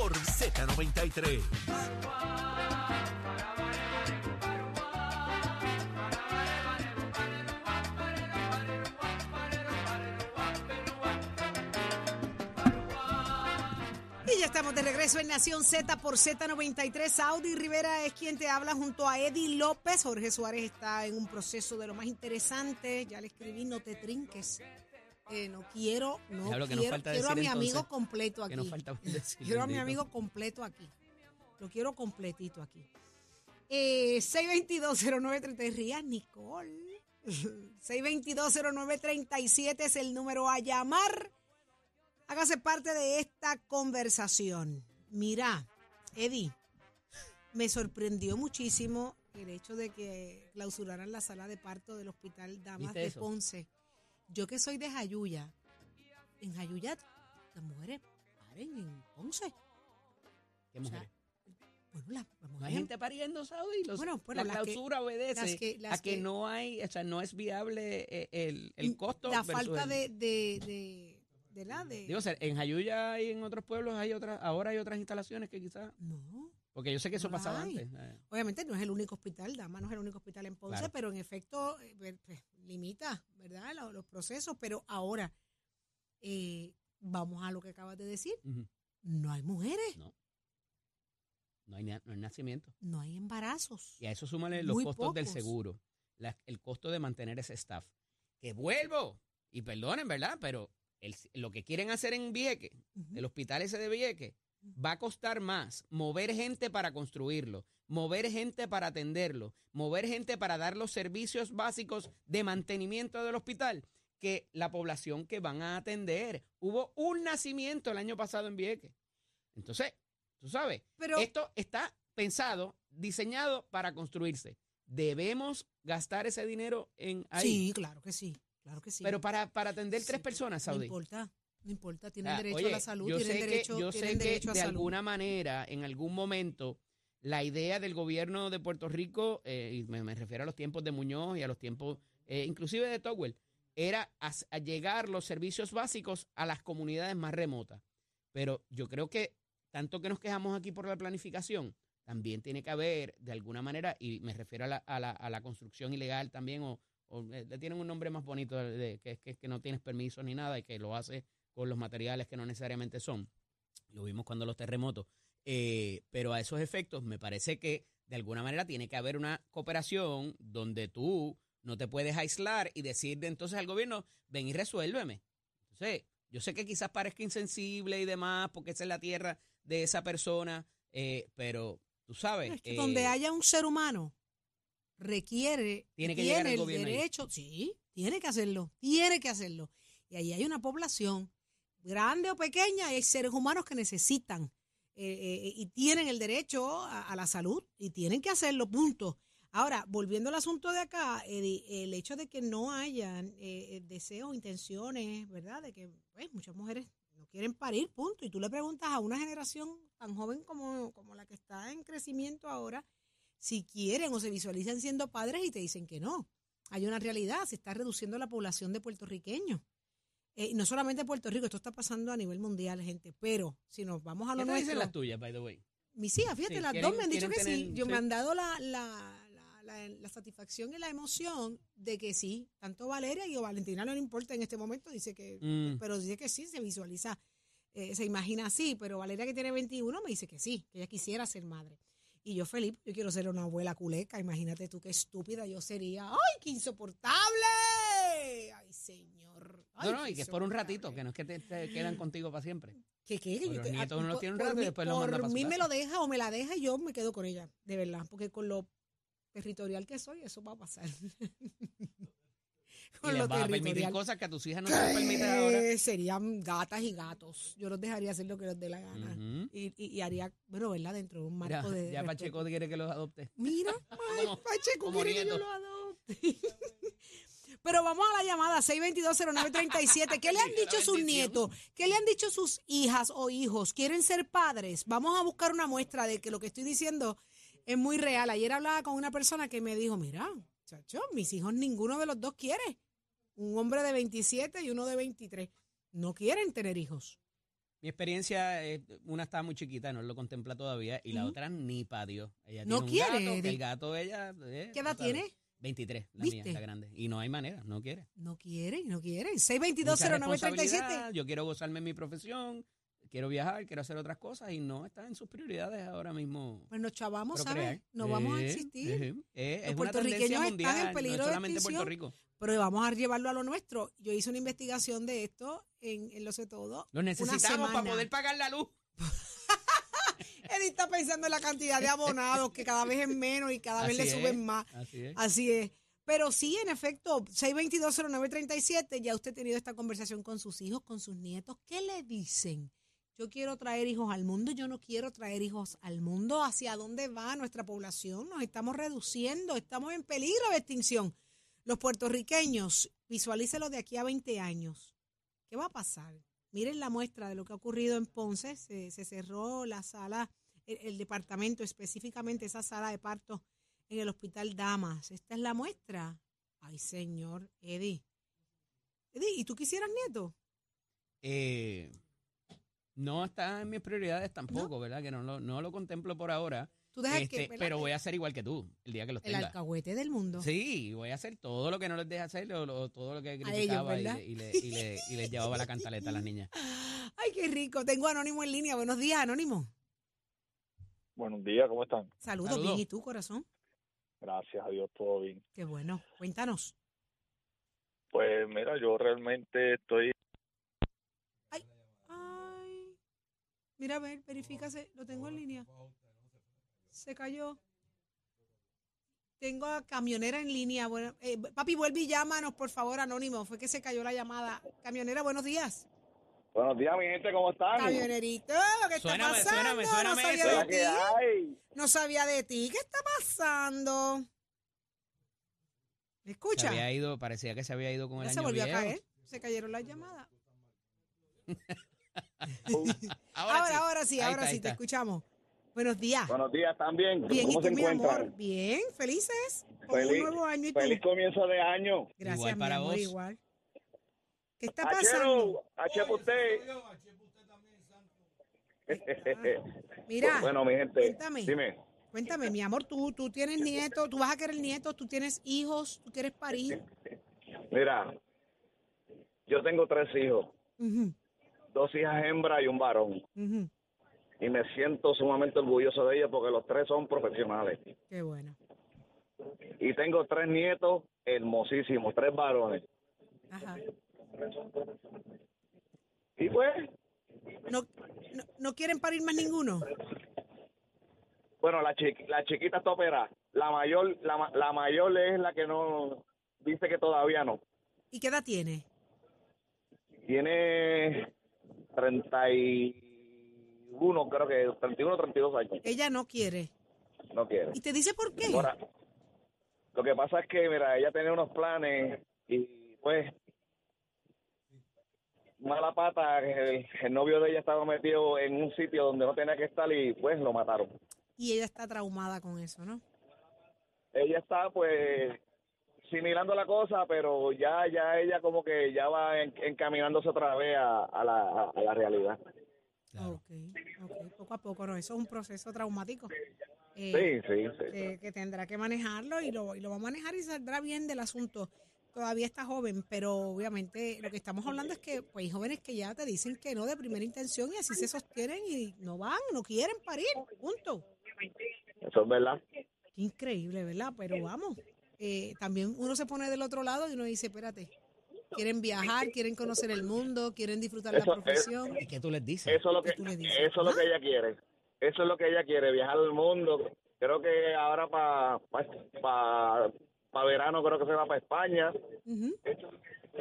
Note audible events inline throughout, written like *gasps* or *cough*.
por Z93. Y ya estamos de regreso en Nación Z por Z93. Audi Rivera es quien te habla junto a Eddie López. Jorge Suárez está en un proceso de lo más interesante. Ya le escribí, no te trinques. Eh, no quiero, no quiero, quiero a mi amigo completo aquí. Falta decir, Quiero a mi amigo completo aquí. Lo quiero completito aquí. Eh, 6220930 Rías Nicole. *laughs* 6220937 es el número a llamar. Hágase parte de esta conversación. Mira, Eddie, me sorprendió muchísimo el hecho de que clausuraran la sala de parto del Hospital Damas ¿Viste de? Ponce. Yo que soy de Jayuya, en Jayuya las mujeres paren en Ponce. ¿Qué O sea, mujeres? Bueno, las, las No hay mujeres. gente pariendo, Saudi. Los- Bueno, bueno, la las que- clausura obedece las que- las a que, que- no hay, o sea, no es viable eh, el, el costo. La falta de, de, de, de la de. Digo, en Jayuya y en otros pueblos hay otras, ahora hay otras instalaciones que quizás, no. Porque yo sé que eso pasaba hay. antes. eh. Obviamente no es el único hospital, Dama no es el único hospital en Ponce, Claro. pero en efecto eh, pues, pues, limita, ¿verdad? Los, los procesos. Pero ahora, eh, vamos a lo que acabas de decir. No hay mujeres, No. No hay, no hay nacimiento. no hay embarazos. Y a eso súmale los Muy costos del seguro, la- el costo de mantener ese staff. Que vuelvo, y perdonen, ¿verdad? Pero el- lo que quieren hacer en Vieques, Ujú. el hospital ese de Vieques, va a costar más mover gente para construirlo, mover gente para atenderlo, mover gente para dar los servicios básicos de mantenimiento del hospital que la población que van a atender. Hubo un nacimiento el año pasado en Vieques. Entonces, tú sabes, Pero, esto está pensado, diseñado para construirse. Debemos gastar ese dinero en ahí. sí, claro que sí, claro que sí. Pero para, para atender Sí, tres personas, no Saudi. importa, no importa, tienen Ah, derecho oye, a la salud, tienen derecho, que, yo tienen sé que derecho a de salud. alguna manera, en algún momento, la idea del gobierno de Puerto Rico, eh, y me, me refiero a los tiempos de Muñoz y a los tiempos, eh, inclusive de Towell, era a, a llegar los servicios básicos a las comunidades más remotas. Pero yo creo que tanto que nos quejamos aquí por la planificación, también tiene que haber, de alguna manera, y me refiero a la, a la, a la construcción ilegal también, o, o, eh, le tienen un nombre más bonito, de, de- que es que, que no tienes permiso ni nada y que lo hace con los materiales que no necesariamente son. Lo vimos cuando los terremotos. Eh, pero a esos efectos me parece que de alguna manera tiene que haber una cooperación donde tú no te puedes aislar y decirle entonces al gobierno, ven y resuélveme. Entonces, yo sé que quizás parezca insensible y demás, porque esa es la tierra de esa persona, eh, pero tú sabes. Es que eh, donde haya un ser humano requiere Tiene que llegar el el gobierno ahí. derecho, sí, tiene que hacerlo, tiene que hacerlo. Y ahí hay una población grande o pequeña, hay seres humanos que necesitan eh, eh, y tienen el derecho a, la salud y tienen que hacerlo, punto. Ahora, volviendo al asunto de acá, Eddie, el hecho de que no hayan eh, eh, deseos, intenciones, ¿verdad? De que pues, muchas mujeres no quieren parir, punto. Y tú le preguntas a una generación tan joven como, como la que está en crecimiento ahora, si quieren o se visualizan siendo padres y te dicen que no. Hay una realidad, se está reduciendo la población de puertorriqueños. Eh, y no solamente Puerto Rico, esto está pasando a nivel mundial, gente. Pero si nos vamos a lo ¿Qué te dicen nuestro, las tuyas, by the way? mis hijas, fíjate, Sí, las quieren- dos me han dicho que sí. Yo sí. me han dado la, la, la, la- la satisfacción y la emoción de que sí. Tanto Valeria y Valentina no le importa en este momento, dice que, Mm. pero dice que sí, se visualiza, eh, se imagina así. Pero Valeria que tiene 21 me dice que sí, que ella quisiera ser madre. Y yo, Felipe, yo quiero ser una abuela culeca. Imagínate tú qué estúpida yo sería. ¡Ay, qué insoportable! ¡Ay, No, no, y que es por un ratito, que no es que te, te quedan contigo para siempre. ¿Qué, qué? Yo los te- nietos ah, uno los por- tiene un por rato y mí- después los manda Por pa' su mí me lo deja o me la deja y yo me quedo con ella, de verdad, porque con lo territorial que soy, eso va a pasar. *laughs* Y les vas a permitir cosas que a tus hijas no te las permites ahora. Eh, serían gatas y gatos. Yo los dejaría hacer lo que les dé la gana. Ujú. y, y, y haría, bueno, ¿verdad? Dentro de un marco de. ya. Pacheco quiere que los adopte. Mira, *laughs* ay, Pacheco quiere que yo nieto. lo adopte. *laughs* Pero vamos a la llamada 6220937. ¿Qué le han dicho sus nietos? ¿Qué le han dicho sus hijas o hijos? ¿Quieren ser padres? Vamos a buscar una muestra de que lo que estoy diciendo es muy real. Ayer hablaba con una persona que me dijo, mira, chacho, mis hijos ninguno de los dos quiere. Un hombre de 27 y uno de 23. No quieren tener hijos. Mi experiencia, eh, una estaba muy chiquita, no lo contempla todavía, y la otra ni pa' Dios. Ella No tiene un quiere, gato, el gato ella... eh, ¿Qué edad tiene? 23, la ¿Viste? mía, la grande. Y no hay manera, no quiere. No quieren, no quieren. Mucha 6220937. responsabilidad, Yo quiero gozarme en mi profesión, quiero viajar, quiero hacer otras cosas y no está en sus prioridades ahora mismo. Pues nos chavamos. ¿sabes? No vamos a Eh, existir. eh, eh, es Los una puertorriqueños están en peligro no de es solamente Puerto extinción. Rico. Pero vamos a llevarlo a lo nuestro. Yo hice una investigación de esto en, en Lo sé todo. Lo necesitamos para poder pagar la luz. Eddie está pensando en la cantidad de abonados que cada vez es menos y cada vez Así le es, suben más. Así es. Así es. Pero sí, en efecto, 6220937, ya usted ha tenido esta conversación con sus hijos, con sus nietos. ¿Qué le dicen? Yo quiero traer hijos al mundo, yo no quiero traer hijos al mundo. ¿Hacia dónde va nuestra población? Nos estamos reduciendo, estamos en peligro de extinción. Los puertorriqueños, visualícelo de aquí a 20 años. ¿Qué va a pasar? Miren la muestra de lo que ha ocurrido en Ponce. Se, se cerró la sala, el, el departamento, específicamente esa sala de parto en el Hospital Damas. Esta es la muestra. Ay, señor, Eddie. Eddie, ¿y tú quisieras nieto? Eh, no está en mis prioridades tampoco, ¿verdad? Que no lo, no lo contemplo por ahora. Tú dejas Este, pero voy a ser igual que tú el día que los el tenga. alcahuete del mundo. Sí, voy a hacer todo lo que no les deja hacer, o lo- todo lo que ellos, criticaba y, ¿verdad? le- y, le- y le- y les llevaba la cantaleta a las niñas. *laughs* Ay, qué rico. Tengo Anónimo en línea. Buenos días, Anónimo. Buenos días, ¿cómo están? Saludos, Saludos. bien. ¿Y tú, corazón? Gracias a Dios, todo bien. Qué bueno. Cuéntanos. Pues mira, yo realmente estoy, Ay. Mira, a ver, verifícase. Lo tengo en línea. Se cayó. Tengo a camionera en línea. Bueno, eh, papi, vuelve y llámanos, por favor, Anónimo. Fue que se cayó la llamada. Camionera, buenos días. Buenos días, mi gente, ¿cómo están? Camionerito, ¿qué está Suéname, pasando? suéname, no suéname sabía eso. de ¿Qué ti. No sabía de ti. ¿Qué está pasando? ¿Me Se escucha? había ido, parecía que se había ido con el Ya año se volvió viejo. a caer. Se cayeron las llamadas. *laughs* Ahora, Ahora, sí. ahora sí, ahora está, sí, te está. escuchamos. Buenos días. Buenos días también. Bien, ¿y ¿Cómo tú, se mi encuentran? amor? Bien, felices. Feliz- un nuevo año y tú. Feliz comienzo de año. Gracias, Igual mi para amor, vos. igual. ¿Qué está pasando? Achero, usted. *laughs* Mira, bueno, mi gente, cuéntame. dime. cuéntame, mi amor, tú, tú tienes nietos, tú vas a querer nietos, tú tienes hijos, tú quieres parir. *laughs* Mira, yo tengo tres hijos, dos hijas hembras y un varón. Y me siento sumamente orgulloso de ellos porque los tres son profesionales. Qué bueno. Y tengo tres nietos hermosísimos, tres varones. Ajá. Y pues, ¿No, no, no quieren parir más ninguno? Bueno, la, chiqui- la chiquita está operada. La mayor, la, la mayor es la que no dice que todavía no. ¿Y qué edad tiene? Tiene 31, creo que 31 o 32 años. Ella no quiere. No quiere. ¿Y te dice por qué? Ahora, lo que pasa es que, mira, ella tenía unos planes y pues mala pata, el, el novio de ella estaba metido en un sitio donde no tenía que estar y pues lo mataron. Y ella está traumada con eso, ¿no? ella está pues similando la cosa, pero ya ya ella como que ya va en- encaminándose otra vez a, a la, a- a la realidad. Claro. Ok, ok, poco a poco, ¿no? Eso es un proceso traumático. eh, Sí, sí, sí. que, que tendrá que manejarlo y lo, y lo va a manejar y saldrá bien del asunto. Todavía está joven, pero obviamente lo que estamos hablando es que pues, hay jóvenes que ya te dicen que no de primera intención y así se sostienen y no van, no quieren parir, punto. Eso es verdad. Increíble, ¿verdad? Pero vamos, eh, también uno se pone del otro lado y uno dice, espérate, quieren viajar, quieren conocer el mundo, quieren disfrutar Eso la es- profesión. ¿Y qué tú les dices? Eso es lo que eso es lo que Ah. ella quiere. Eso es lo que ella quiere, viajar al mundo. Creo que ahora para pa, pa verano creo que se va para España Ujú.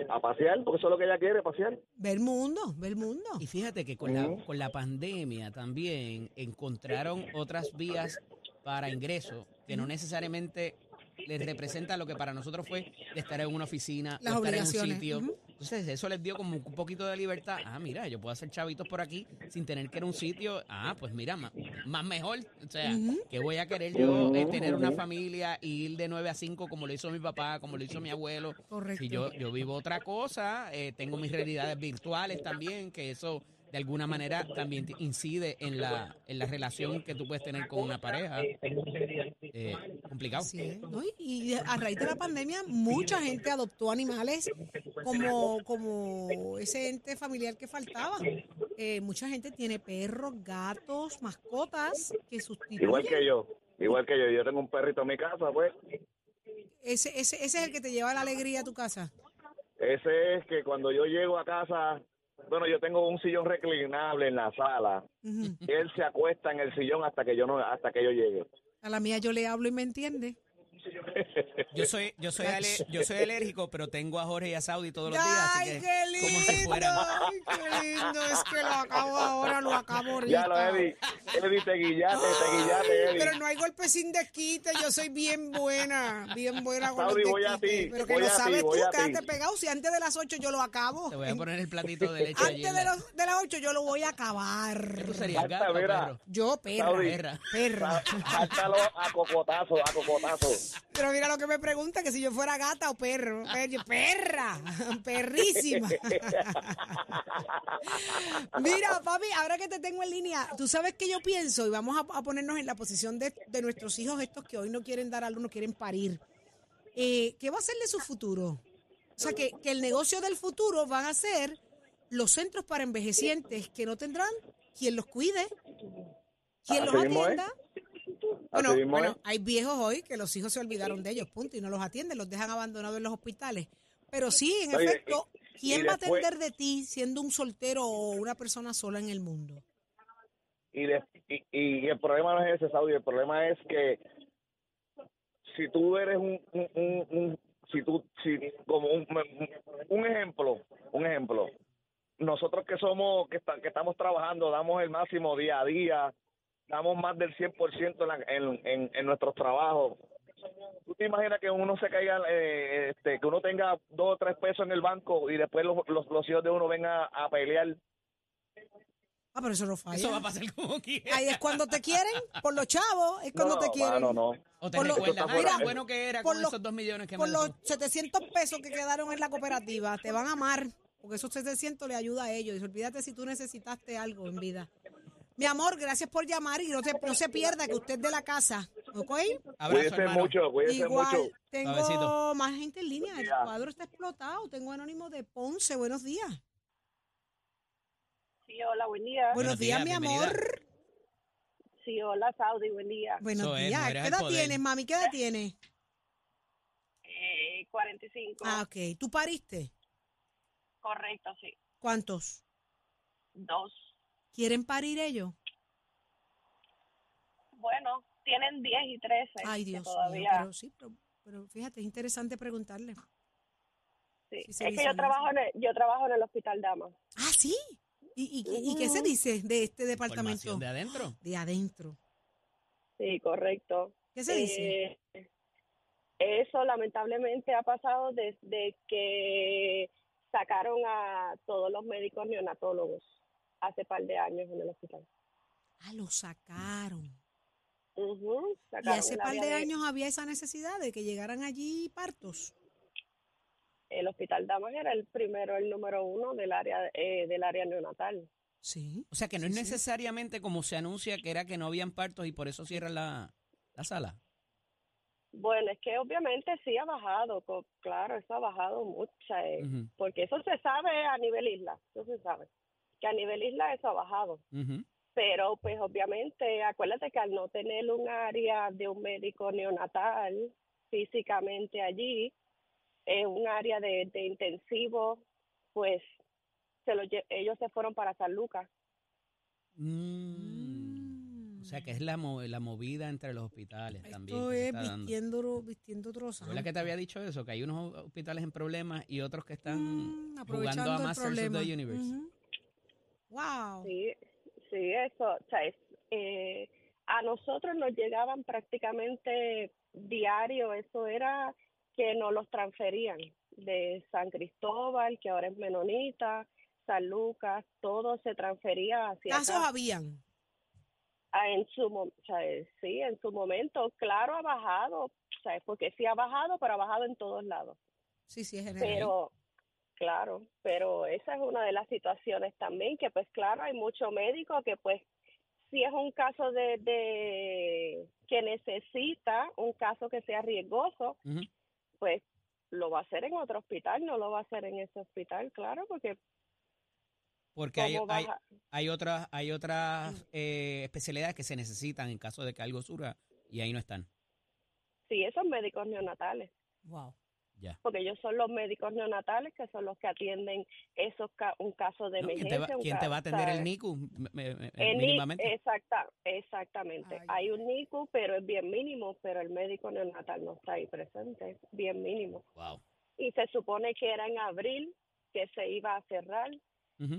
a pasear, porque eso es lo que ella quiere, pasear. Ver el mundo, ver el mundo. Y fíjate que con la, Ujú. con la pandemia también encontraron otras vías para ingreso que no necesariamente les representa lo que para nosotros fue de estar en una oficina Las o estar en un sitio. ujú. Entonces eso les dio como un poquito de libertad. Ah, mira, yo puedo hacer chavitos por aquí sin tener que ir a un sitio. Ah, pues mira, más, más mejor. O sea, que voy a querer yo eh, tener una familia y ir de 9 a 5 como lo hizo mi papá, como lo hizo mi abuelo. Correcto. Si yo, yo vivo otra cosa, eh, tengo mis realidades virtuales también, que eso de alguna manera también te incide en la, en la relación que tú puedes tener con una pareja. Eh, complicado. Y, y a raíz de la pandemia, mucha gente adoptó animales como, como ese ente familiar que faltaba. Eh, mucha gente tiene perros, gatos, mascotas que sustituyen. Igual que yo, igual que yo. Yo tengo un perrito en mi casa, pues. Ese, ese, ese es el que te lleva la alegría a tu casa. Ese es que cuando yo llego a casa, bueno, yo tengo un sillón reclinable en la sala. Él se acuesta en el sillón hasta que yo no, hasta que yo llegue. A la mía yo le hablo y me entiende. Yo soy, yo soy, ale- yo soy alérgico, pero tengo a Jorge y a Saudi todos los días, ¡Ay, así que qué lindo! como si fueran. ¡Ay, qué lindo! Es que lo acabo ahora, lo acabo ahorita. Ya lo, Eddie. Eddie, te guillaste, te guillaste, Eddie. Pero no hay golpe sin desquite, yo soy bien buena, bien buena con Saudi, los voy a ti, Pero que voy lo ti, sabes voy tú, ti. quédate pegado, si antes de las 8 yo lo acabo. Te voy a poner el platito *laughs* de leche antes de, los, de las 8 yo lo voy a acabar. ¿Qué tú serías, gato perro? Yo, perra, Saudi. Perra. perra. Hártalo a cocotazo, a cocotazo. Pero mira lo que me pregunta, que si yo fuera gata o perro. Eh, Perra, *laughs* perrísima. *laughs* Mira, papi, ahora que te tengo en línea, tú sabes que yo pienso, y vamos a, a ponernos en la posición de, de nuestros hijos estos que hoy no quieren dar a luz, no quieren parir. Eh, ¿Qué va a ser de su futuro? O sea, que, que el negocio del futuro van a ser los centros para envejecientes que no tendrán quien los cuide, quien los es. Bueno, bueno, hay viejos hoy que los hijos se olvidaron de ellos, punto, y no los atienden, los dejan abandonados en los hospitales. Pero sí, en Oye, efecto, ¿quién va a atender de ti siendo un soltero o una persona sola en el mundo? y, de- y, y el problema no es ese, Saudi, el problema es que si tú eres un, un, un- un- si tú, si, como un, un ejemplo, un ejemplo, nosotros que somos, que, está- que estamos trabajando, damos el máximo día a día, damos más del 100% en, la- en, en, en nuestros trabajos. ¿Tú te imaginas que uno se caiga, eh, este, que uno tenga dos o tres pesos en el banco y después los, los, los hijos de uno vengan a, a pelear? Ah, pero eso no falla. Eso va a pasar como quiera. Ahí es cuando te quieren, por los chavos, es cuando no, te quieren. mano, no. O te por lo- recuerdas, tan fuera- bueno que era por con lo- esos dos millones que Por me los dejó. 700 pesos que quedaron en la cooperativa, te van a amar, porque esos 700 le ayuda a ellos. Y olvídate si tú necesitaste algo en vida. Mi amor, gracias por llamar y no se, no se pierda que usted es de la casa, ¿ok? Abrazo, Cuídese hermano. mucho, cuídese Igual, mucho. tengo más gente en línea. El cuadro está explotado. Tengo anónimo de Ponce. Buenos días. Sí, hola, buen día. Buenos, Buenos días, días, mi bienvenida. amor. Sí, hola, Saudi, buen día. Buenos días. ¿Qué edad poder. tienes, mami? ¿Qué edad tienes? Eh, 45. Ah, ok. ¿Tú pariste? Correcto, sí. ¿Cuántos? Dos. ¿Quieren parir ellos? Bueno, tienen 10 y 13. Ay, Dios mío. Pero sí, pero, pero fíjate, es interesante preguntarle. sí. es que yo trabajo, en el, yo trabajo en el Hospital Dama. Ah, sí. ¿Y, y, y qué se dice de este departamento? Formación de adentro. *gasps* De adentro. Sí, correcto. ¿Qué se dice? Eh, eso lamentablemente ha pasado desde que sacaron a todos los médicos neonatólogos hace par de años en el hospital. Ah, lo sacaron. Ujú, Y sacaron hace par de años había esa necesidad de que llegaran allí partos. el hospital Damas era el primero, el número uno del área eh, del área neonatal. Sí. O sea que no Sí, es sí. necesariamente como se anuncia que era que no habían partos y por eso cierran la, la sala. Bueno, es que obviamente sí ha bajado, claro, eso ha bajado mucho, eh, porque eso se sabe a nivel isla, eso se sabe, que a nivel isla eso ha bajado. Pero pues obviamente, acuérdate que al no tener un área de un médico neonatal físicamente allí, eh, un área de, de intensivo, pues se lo, ellos se fueron para San Lucas. Mm. O sea que es la, la movida entre los hospitales también. Esto es está dando. vistiendo, vistiendo otros ¿Verdad que te había dicho eso? Que hay unos hospitales en problemas y otros que están Mm, jugando aprovechando a Masters of the. Universe. Wow. Sí, sí, eso, o sea, es, eh, a nosotros nos llegaban prácticamente diario, eso era que nos los transferían de San Cristóbal, que ahora es Menonita, San Lucas, todo se transfería hacia Casos acá. habían. Ah, en su o sea, eh, sí, en su momento, claro, ha bajado, o sea, porque sí ha bajado, pero ha bajado en todos lados. Sí, sí, es general. Pero, claro, pero esa es una de las situaciones también que pues claro, hay mucho médico que pues si es un caso de, de que necesita un caso que sea riesgoso, pues lo va a hacer en otro hospital, no lo va a hacer en ese hospital, claro, porque Porque hay, hay, hay otras, hay otras eh, especialidades que se necesitan en caso de que algo surja y ahí no están. sí, esos médicos neonatales, Wow. Ya. porque ellos son los médicos neonatales que son los que atienden esos ca- un caso de ¿No? ¿Quién, te emergencia. va, quién te va a atender el. NICU? Me- me- me- El Ni- mínimamente. exacta, exactamente. Ay, Hay un NICU, pero es bien mínimo, pero el médico neonatal no está ahí presente, es bien mínimo. Wow. Y se supone que era en abril que se iba a cerrar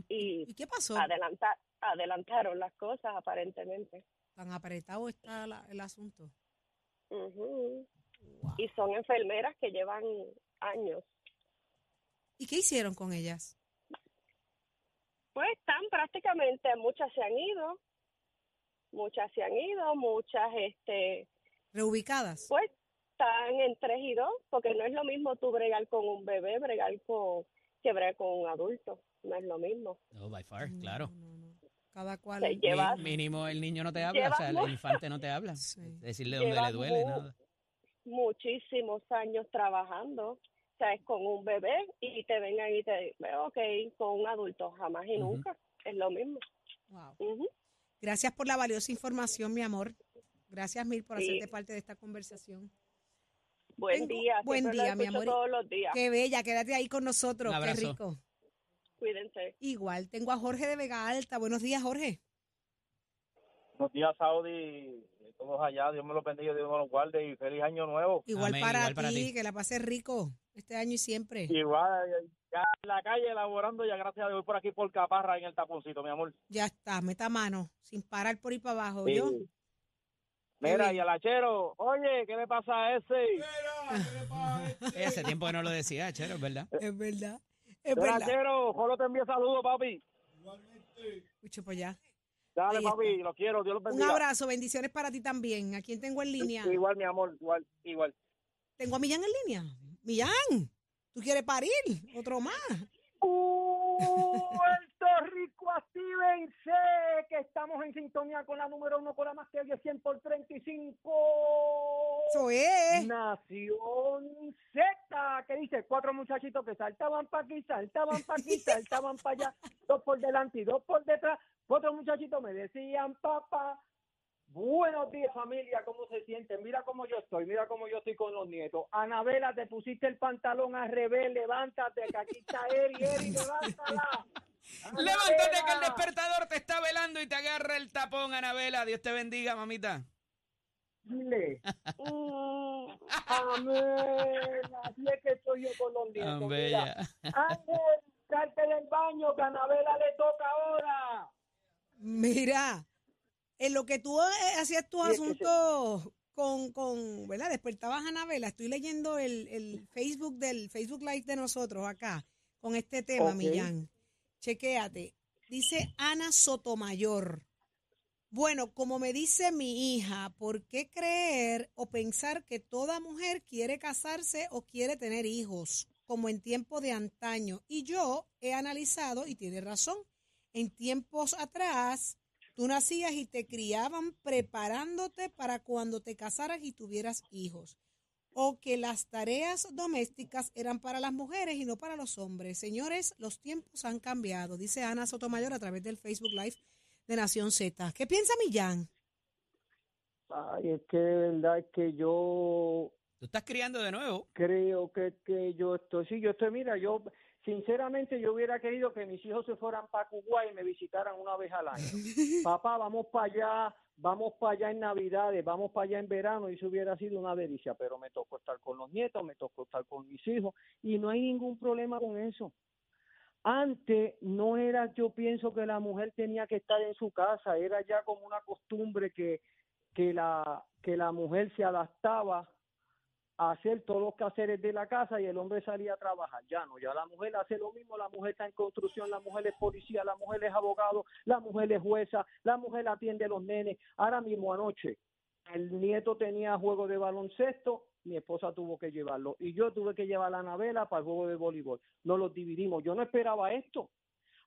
y ¿Y qué pasó? adelantar, adelantaron las cosas aparentemente. Tan apretado está la- el asunto. Ujú. Wow. Y son enfermeras que llevan años. ¿Y qué hicieron con ellas? Pues están prácticamente, muchas se han ido, muchas se han ido, muchas este ¿Reubicadas? pues están en tres y dos, porque no es lo mismo tú bregar con un bebé, bregar con, que bregar con un adulto, no es lo mismo. No, by far, No, claro. no, no. Cada cual. Se lleva- Mi- mínimo el niño no te habla, o sea, el infante no te habla. Sí. Decirle dónde le duele, nada. Muchísimos años trabajando, o sea, es con un bebé y te vengan y te dicen, ok, con un adulto, jamás y nunca, es lo mismo. Wow. Gracias por la valiosa información, mi amor. Gracias mil por Sí. hacerte parte de esta conversación. Buen Tengo- día, buen día, mi amor. todos los días. Qué bella, quédate ahí con nosotros. Un Qué abrazo. rico. Cuídense. Igual, tengo a Jorge de Vega Alta. Buenos días, Jorge. Buenos días, Saudi. Todos allá. Dios me los bendiga, Dios me los guarde y feliz año nuevo. Igual, Amén, para, igual para ti, que la pases rico este año y siempre. Igual, ya en la calle elaborando, ya gracias a Dios, voy por aquí por Caparra en el taponcito, mi amor. Ya está, meta mano, sin parar por ir para abajo. Sí. ¿yo? Mira, bien. y al hachero, oye, ¿qué le pasa a ese? Eh, *laughs* hace tiempo que no lo decía, chero, es verdad. Es verdad. Es Mira, verdad. hachero, solo te envío saludos, papi. Escucho por allá. Dale, papi, lo quiero, Dios los Un bendiga. abrazo, bendiciones para ti también. ¿A quién tengo en línea? Igual, mi amor, igual, igual. Tengo a Millán en línea. Millán, ¿tú quieres parir? Otro más. Puerto Rico, actívense, que estamos en sintonía con la número uno, con la más que oye 100 por 35. Eso es. Nación Z, que dice cuatro muchachitos que saltaban para aquí, saltaban para aquí, *laughs* saltaban para allá, dos por delante y dos por detrás. Cuatro muchachitos me decían, papá, buenos días familia, ¿cómo se sienten? Mira cómo yo estoy, mira cómo yo estoy con los nietos. Anabela, te pusiste el pantalón al revés, levántate, que aquí está Eri, Eri, levántala. *laughs* Levántate que el despertador te está velando y te agarra el tapón, Anabela. Dios te bendiga, mamita. Dile, *laughs* Mm, amén, así es que estoy yo con los nietos. Mira. Ángel, salte del baño, que Anabela le toca ahora. Mira, en lo que tú eh, hacías tus Sí, asuntos con, con, ¿verdad? Despertabas a Anabela. Estoy leyendo el, el Facebook del Facebook Live de nosotros acá con este tema. Millán. Chequéate. Dice Ana Sotomayor. Bueno, como me dice mi hija, ¿por qué creer o pensar que toda mujer quiere casarse o quiere tener hijos, como en tiempo de antaño? Y yo he analizado, y tiene razón, en tiempos atrás, tú nacías y te criaban preparándote para cuando te casaras y tuvieras hijos. O que las tareas domésticas eran para las mujeres y no para los hombres. Señores, los tiempos han cambiado, dice Ana Sotomayor a través del Facebook Live de Nación Z. ¿Qué piensa Millán? Ay, es que de verdad es que yo Tú estás criando de nuevo. creo que, que yo estoy, sí, yo estoy, mira, yo sinceramente yo hubiera querido que mis hijos se fueran para Cuba y me visitaran una vez al año. *laughs* Papá, vamos para allá, vamos para allá en Navidades, vamos para allá en verano y eso hubiera sido una delicia, pero me tocó estar con los nietos, me tocó estar con mis hijos y no hay ningún problema con eso. Antes no era, yo pienso que la mujer tenía que estar en su casa, era ya como una costumbre que, que, la, que la mujer se adaptaba a hacer todos los quehaceres de la casa y el hombre salía a trabajar. Ya no, ya la mujer hace lo mismo, la mujer está en construcción, la mujer es policía, la mujer es abogado, la mujer es jueza, la mujer atiende a los nenes. Ahora mismo anoche el nieto tenía juego de baloncesto mi esposa tuvo que llevarlo y yo tuve que llevar la Anabela para el juego de voleibol. Nos los dividimos. Yo no esperaba esto.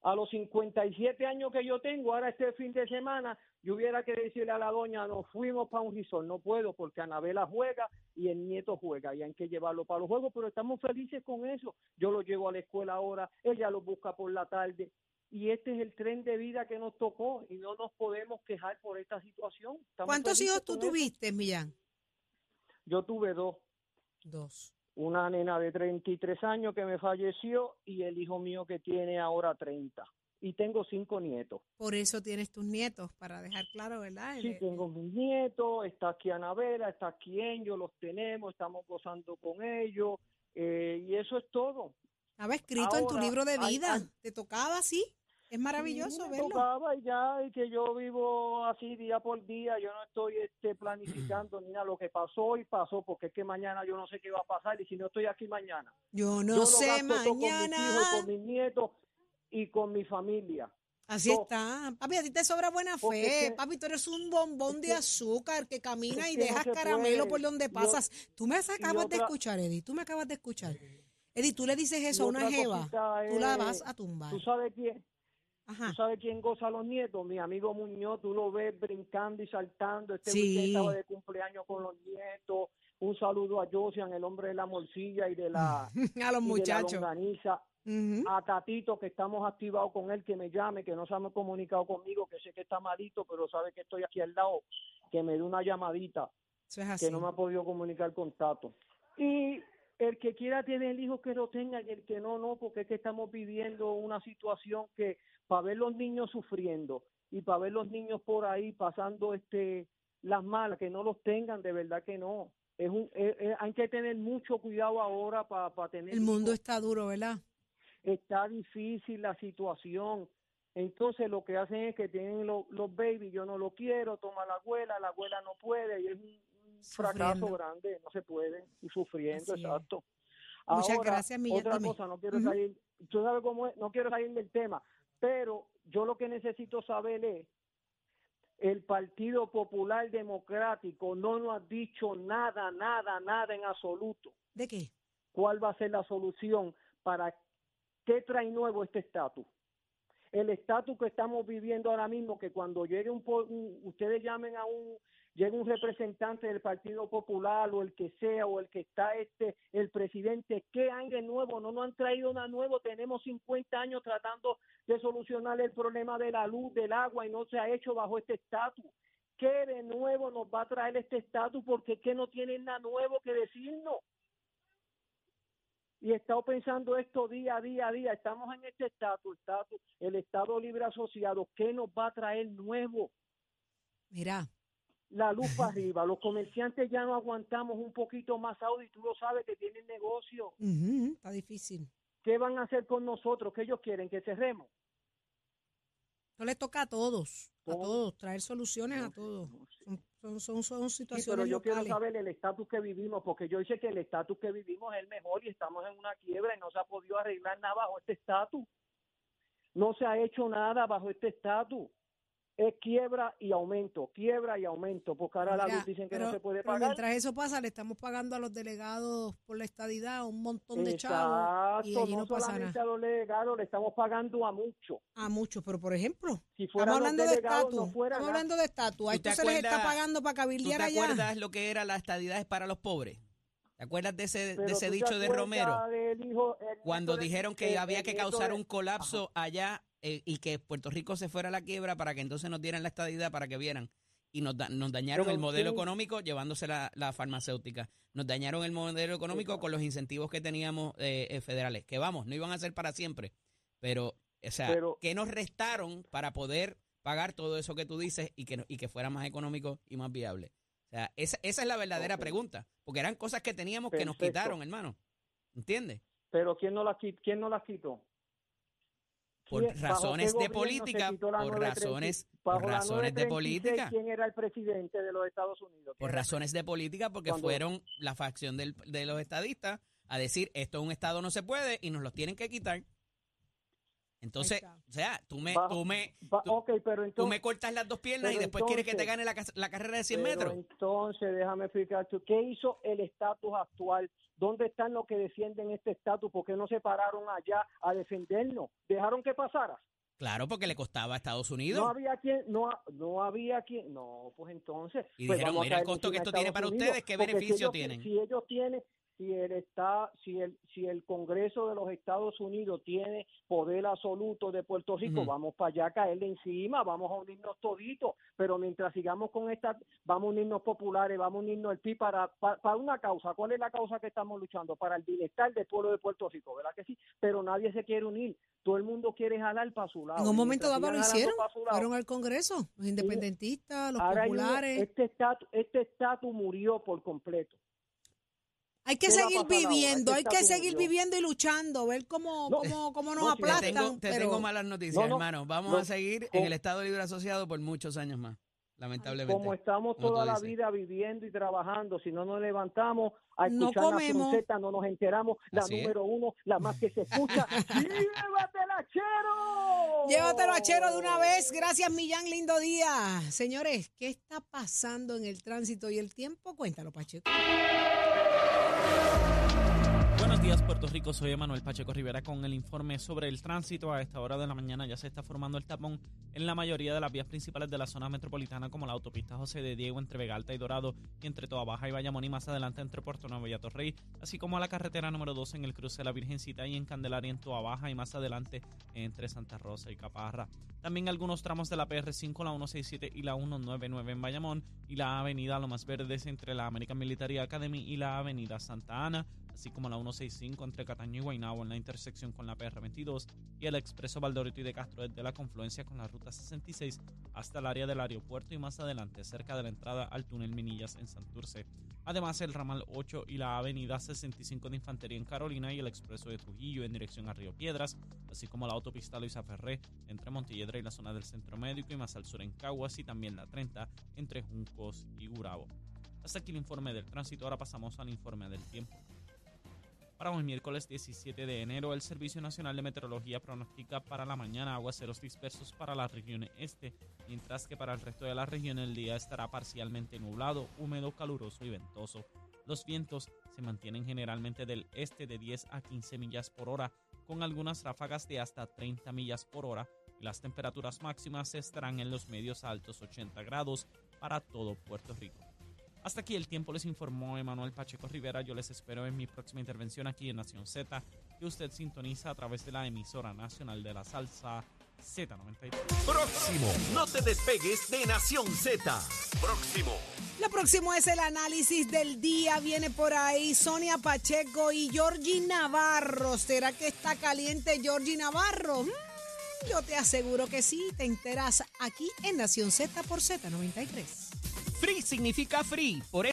A los 57 años que yo tengo, ahora este fin de semana, yo hubiera que decirle a la doña, nos fuimos para un resort. No puedo porque Anabela juega y el nieto juega y hay que llevarlo para los juegos, pero estamos felices con eso. Yo lo llevo a la escuela ahora, ella lo busca por la tarde y este es el tren de vida que nos tocó y no nos podemos quejar por esta situación. Estamos ¿Cuántos hijos tú tuviste, Millán? Yo tuve dos, Dos. Una nena de 33 años que me falleció y el hijo mío que tiene ahora 30. Y tengo cinco nietos. Por eso tienes tus nietos, para dejar claro, ¿verdad? Sí, tengo mis nietos, está aquí Anabela, está aquí Enyo, los tenemos, estamos gozando con ellos eh, y eso es todo. Estaba escrito en tu Ahora, libro de hay- vida. hay- ¿Te tocaba así? Es maravilloso Sí, verlo. tocaba y ya, y que yo vivo así día por día, yo no estoy este, planificando ni nada, lo que pasó y pasó, porque es que mañana yo no sé qué va a pasar y si no estoy aquí mañana. Yo yo no sé todo con mis mañana. hijos, con mis nietos y con mi familia. Así está. Papi, a ti te sobra buena fe. es que- Papi, tú eres un bombón es de azúcar que camina es y que dejas caramelo puede. por donde pasas. Tú me acabas de escuchar, Eddie. Tú me acabas de escuchar. Eddie, tú le dices eso a una jeva. cosita Tú la es- vas a tumbar. ¿Tú sabes quién? Ajá. ¿Tú sabes quién goza a los nietos? Mi amigo Muñoz, tú lo ves brincando y saltando. Este Sí. estaba de cumpleaños con los nietos. Un saludo a Josian, el hombre de la morcilla y de la, *laughs* A los muchachos. A Tatito, que estamos activados con él, que me llame, que no se ha comunicado conmigo, que sé que está malito, pero sabe que estoy aquí al lado, que me dé una llamadita, Eso es así. que no me ha podido comunicar con Tato. Y el que quiera tener el hijo, que lo tenga, y el que no, no, porque es que estamos viviendo una situación que para ver los niños sufriendo y para ver los niños por ahí pasando este las malas, que no los tengan, de verdad que no. Es un, es- es- hay que tener mucho cuidado ahora para tener El mundo hijos. está duro, ¿verdad? está difícil la situación. Entonces lo que hacen es que tienen lo- los babies, yo no lo quiero, toma la abuela, la abuela no puede y es un, fracaso grande, no se puede, y sufriendo, Así es. exacto. Muchas Ahora, gracias, Millán, Otra dime. cosa, no quiero salir, tú sabes cómo es, no quiero salir del tema, pero yo lo que necesito saber es, el Partido Popular Democrático no nos ha dicho nada, nada, nada en absoluto ¿De qué? cuál va a ser la solución para qué trae nuevo este estatus. El estatus que estamos viviendo ahora mismo, que cuando llegue un, un- ustedes llamen a un, llegue un representante del Partido Popular o el que sea, o el que está este, el presidente, ¿qué hay nuevo? No nos han traído nada nuevo, tenemos 50 años tratando de solucionar el problema de la luz, del agua, y no se ha hecho bajo este estatus. ¿Qué de nuevo nos va a traer este estatus? Porque ¿qué no tienen nada nuevo que decirnos? y he estado pensando esto día a día a día. Estamos en este estatus, el Estado Libre Asociado. ¿Qué nos va a traer nuevo? Mira, La luz para arriba. Los comerciantes ya no aguantamos un poquito más audio y tú lo sabes que tienen negocio. está difícil. ¿Qué van a hacer con nosotros? ¿Qué ellos quieren? ¿Que cerremos? No le toca a todos, a todos, traer soluciones a No todos. no. Son, son, son, son Sí, situaciones pero yo quiero saber el estatus que vivimos, porque yo sé que el estatus que vivimos es el mejor y estamos en una quiebra y no se ha podido arreglar nada bajo este estatus. No se ha hecho nada bajo este estatus. Es quiebra y aumento, quiebra y aumento, porque ahora la luz dicen que pero- no se puede pero pagar. mientras eso pasa, le estamos pagando a los delegados por la estadidad un montón de chavos y Exacto, allí no, no, pasa solamente nada. a los delegados, le estamos pagando a muchos. A muchos, pero por ejemplo, Si estamos fueran los hablando de estatus, no fuera estamos nada. hablando de estatus. A ¿Tú te esto se les está pagando para ¿Tú te cabildear allá. acuerdas lo que era la estadidad para los pobres? ¿Te acuerdas de ese, de ese ¿tú te dicho de Romero? del hijo- el Cuando dijeron que el- había el que causar de- un colapso allá eh, y que Puerto Rico se fuera a la quiebra para que entonces nos dieran la estadidad para que vieran. Y nos, da- nos dañaron Pero el modelo ¿quién- económico llevándose la, la farmacéutica. Nos dañaron el modelo económico con los incentivos que teníamos eh, eh, federales. Que vamos, no iban a ser para siempre. Pero, o sea, Pero- que nos restaron para poder pagar todo eso que tú dices y que, y que fuera más económico y más viable. O sea, esa, esa es la verdadera pregunta. Porque eran cosas que teníamos que nos quitaron, hermano. ¿Entiendes? Pero ¿quién no las, qui- quién no las quitó? Por ¿Quién- bajo razones de política, por 930? razones- Bajo por razones de 936, política. ¿Quién era el presidente de los Estados Unidos? Por razones de política, porque fueron la facción del- de los estadistas a decir esto es un estado no se puede y nos los tienen que quitar. Entonces, o sea, tú me, Va- tú me, tú, ok, pero entonces... tú me cortas las dos piernas y después quieres que te gane la, la carrera de 100 Pero metros. entonces, déjame explicarte, ¿qué hizo el estatus actual? ¿Dónde están los que defienden este estatus? ¿Por qué no se pararon allá a defendernos? ¿Dejaron que pasara? Claro, porque le costaba a Estados Unidos. No había quien, no, no había quien, no, pues entonces. Y pues dijeron, mira el costo que esto a tiene Estados para Unidos, ustedes, ¿qué porque si beneficio ellos- tienen? Si ellos tienen, si el está, si el, si el Congreso de los Estados Unidos tiene poder absoluto de Puerto Rico, vamos para allá a caerle encima, vamos a unirnos toditos, pero mientras sigamos con esta, vamos a unirnos populares, vamos a unirnos el PIB para, para, para una causa. ¿Cuál es la causa que estamos luchando? Para el bienestar del pueblo de Puerto Rico, ¿verdad que sí? Pero nadie se quiere unir, todo el mundo quiere jalar para su lado. En un momento dado lo hicieron. lado, Fueron al Congreso, los independentistas, los populares. este estatus este estatus murió por completo. Hay que ¿qué va a seguir viviendo, Este hay que seguir viviendo y luchando, ver cómo, No, cómo, cómo nos no, si Te aplastan. tengo, te pero- tengo malas noticias, No, no, hermano. Vamos no, a seguir en el Estado Libre Asociado por muchos años más, lamentablemente. Como estamos toda la dices. vida viviendo y trabajando, si no nos levantamos a No escuchar la. Z, no nos enteramos, la Así es. número uno, la más que se escucha. *laughs* ¡Llévatela, chero! Llévatelo a Chero de una vez. Gracias, Millán. Lindo día. Señores, ¿qué está pasando en el tránsito y el tiempo? Cuéntalo, Pacheco. Días, Puerto Rico. Soy Emanuel Pacheco Rivera con el informe sobre el tránsito. A esta hora de la mañana ya se está formando el tapón en la mayoría de las vías principales de la zona metropolitana, como la autopista José de Diego entre Vega Alta y Dorado y entre Toa Baja y Bayamón y más adelante entre Puerto Nuevo y Atorrey, así como a la carretera número 2 en el cruce de la Virgencita y en Candelaria en Toa Baja y más adelante entre Santa Rosa y Caparra. También algunos tramos de la PR5, la 167 y la 199 en Bayamón y la avenida Lomas Verdes entre la American Military Academy y la avenida Santa Ana, así como la 165 entre Cataño y Guaynabo en la intersección con la PR22 y el expreso Valdorito y de Castro desde la confluencia con la ruta 66 hasta el área del aeropuerto y más adelante cerca de la entrada al túnel Minillas en Santurce. Además el ramal 8 y la avenida 65 de Infantería en Carolina y el expreso de Trujillo en dirección a Río Piedras, así como la autopista Luisa Ferré entre Montelledra y la zona del centro médico y más al sur en Caguas y también la 30 entre Juncos y Gurabo. Hasta aquí el informe del tránsito, ahora pasamos al informe del tiempo. Para hoy miércoles 17 de enero, el Servicio Nacional de Meteorología pronostica para la mañana aguaceros dispersos para la región este, mientras que para el resto de la región el día estará parcialmente nublado, húmedo, caluroso y ventoso. Los vientos se mantienen generalmente del este de 10 a 15 millas por hora, con algunas ráfagas de hasta 30 millas por hora, y las temperaturas máximas estarán en los medios altos 80 grados para todo Puerto Rico. Hasta aquí el tiempo les informó Emanuel Pacheco Rivera. Yo les espero en mi próxima intervención aquí en Nación Z, que usted sintoniza a través de la emisora nacional de la salsa Z93. Próximo. No te despegues de Nación Z. Próximo. Lo próximo es el análisis del día. Viene por ahí Sonia Pacheco y Georgie Navarro. ¿Será que está caliente Georgie Navarro? Mm, yo te aseguro que sí. Te enteras aquí en Nación Z por Z93. Free significa free. Por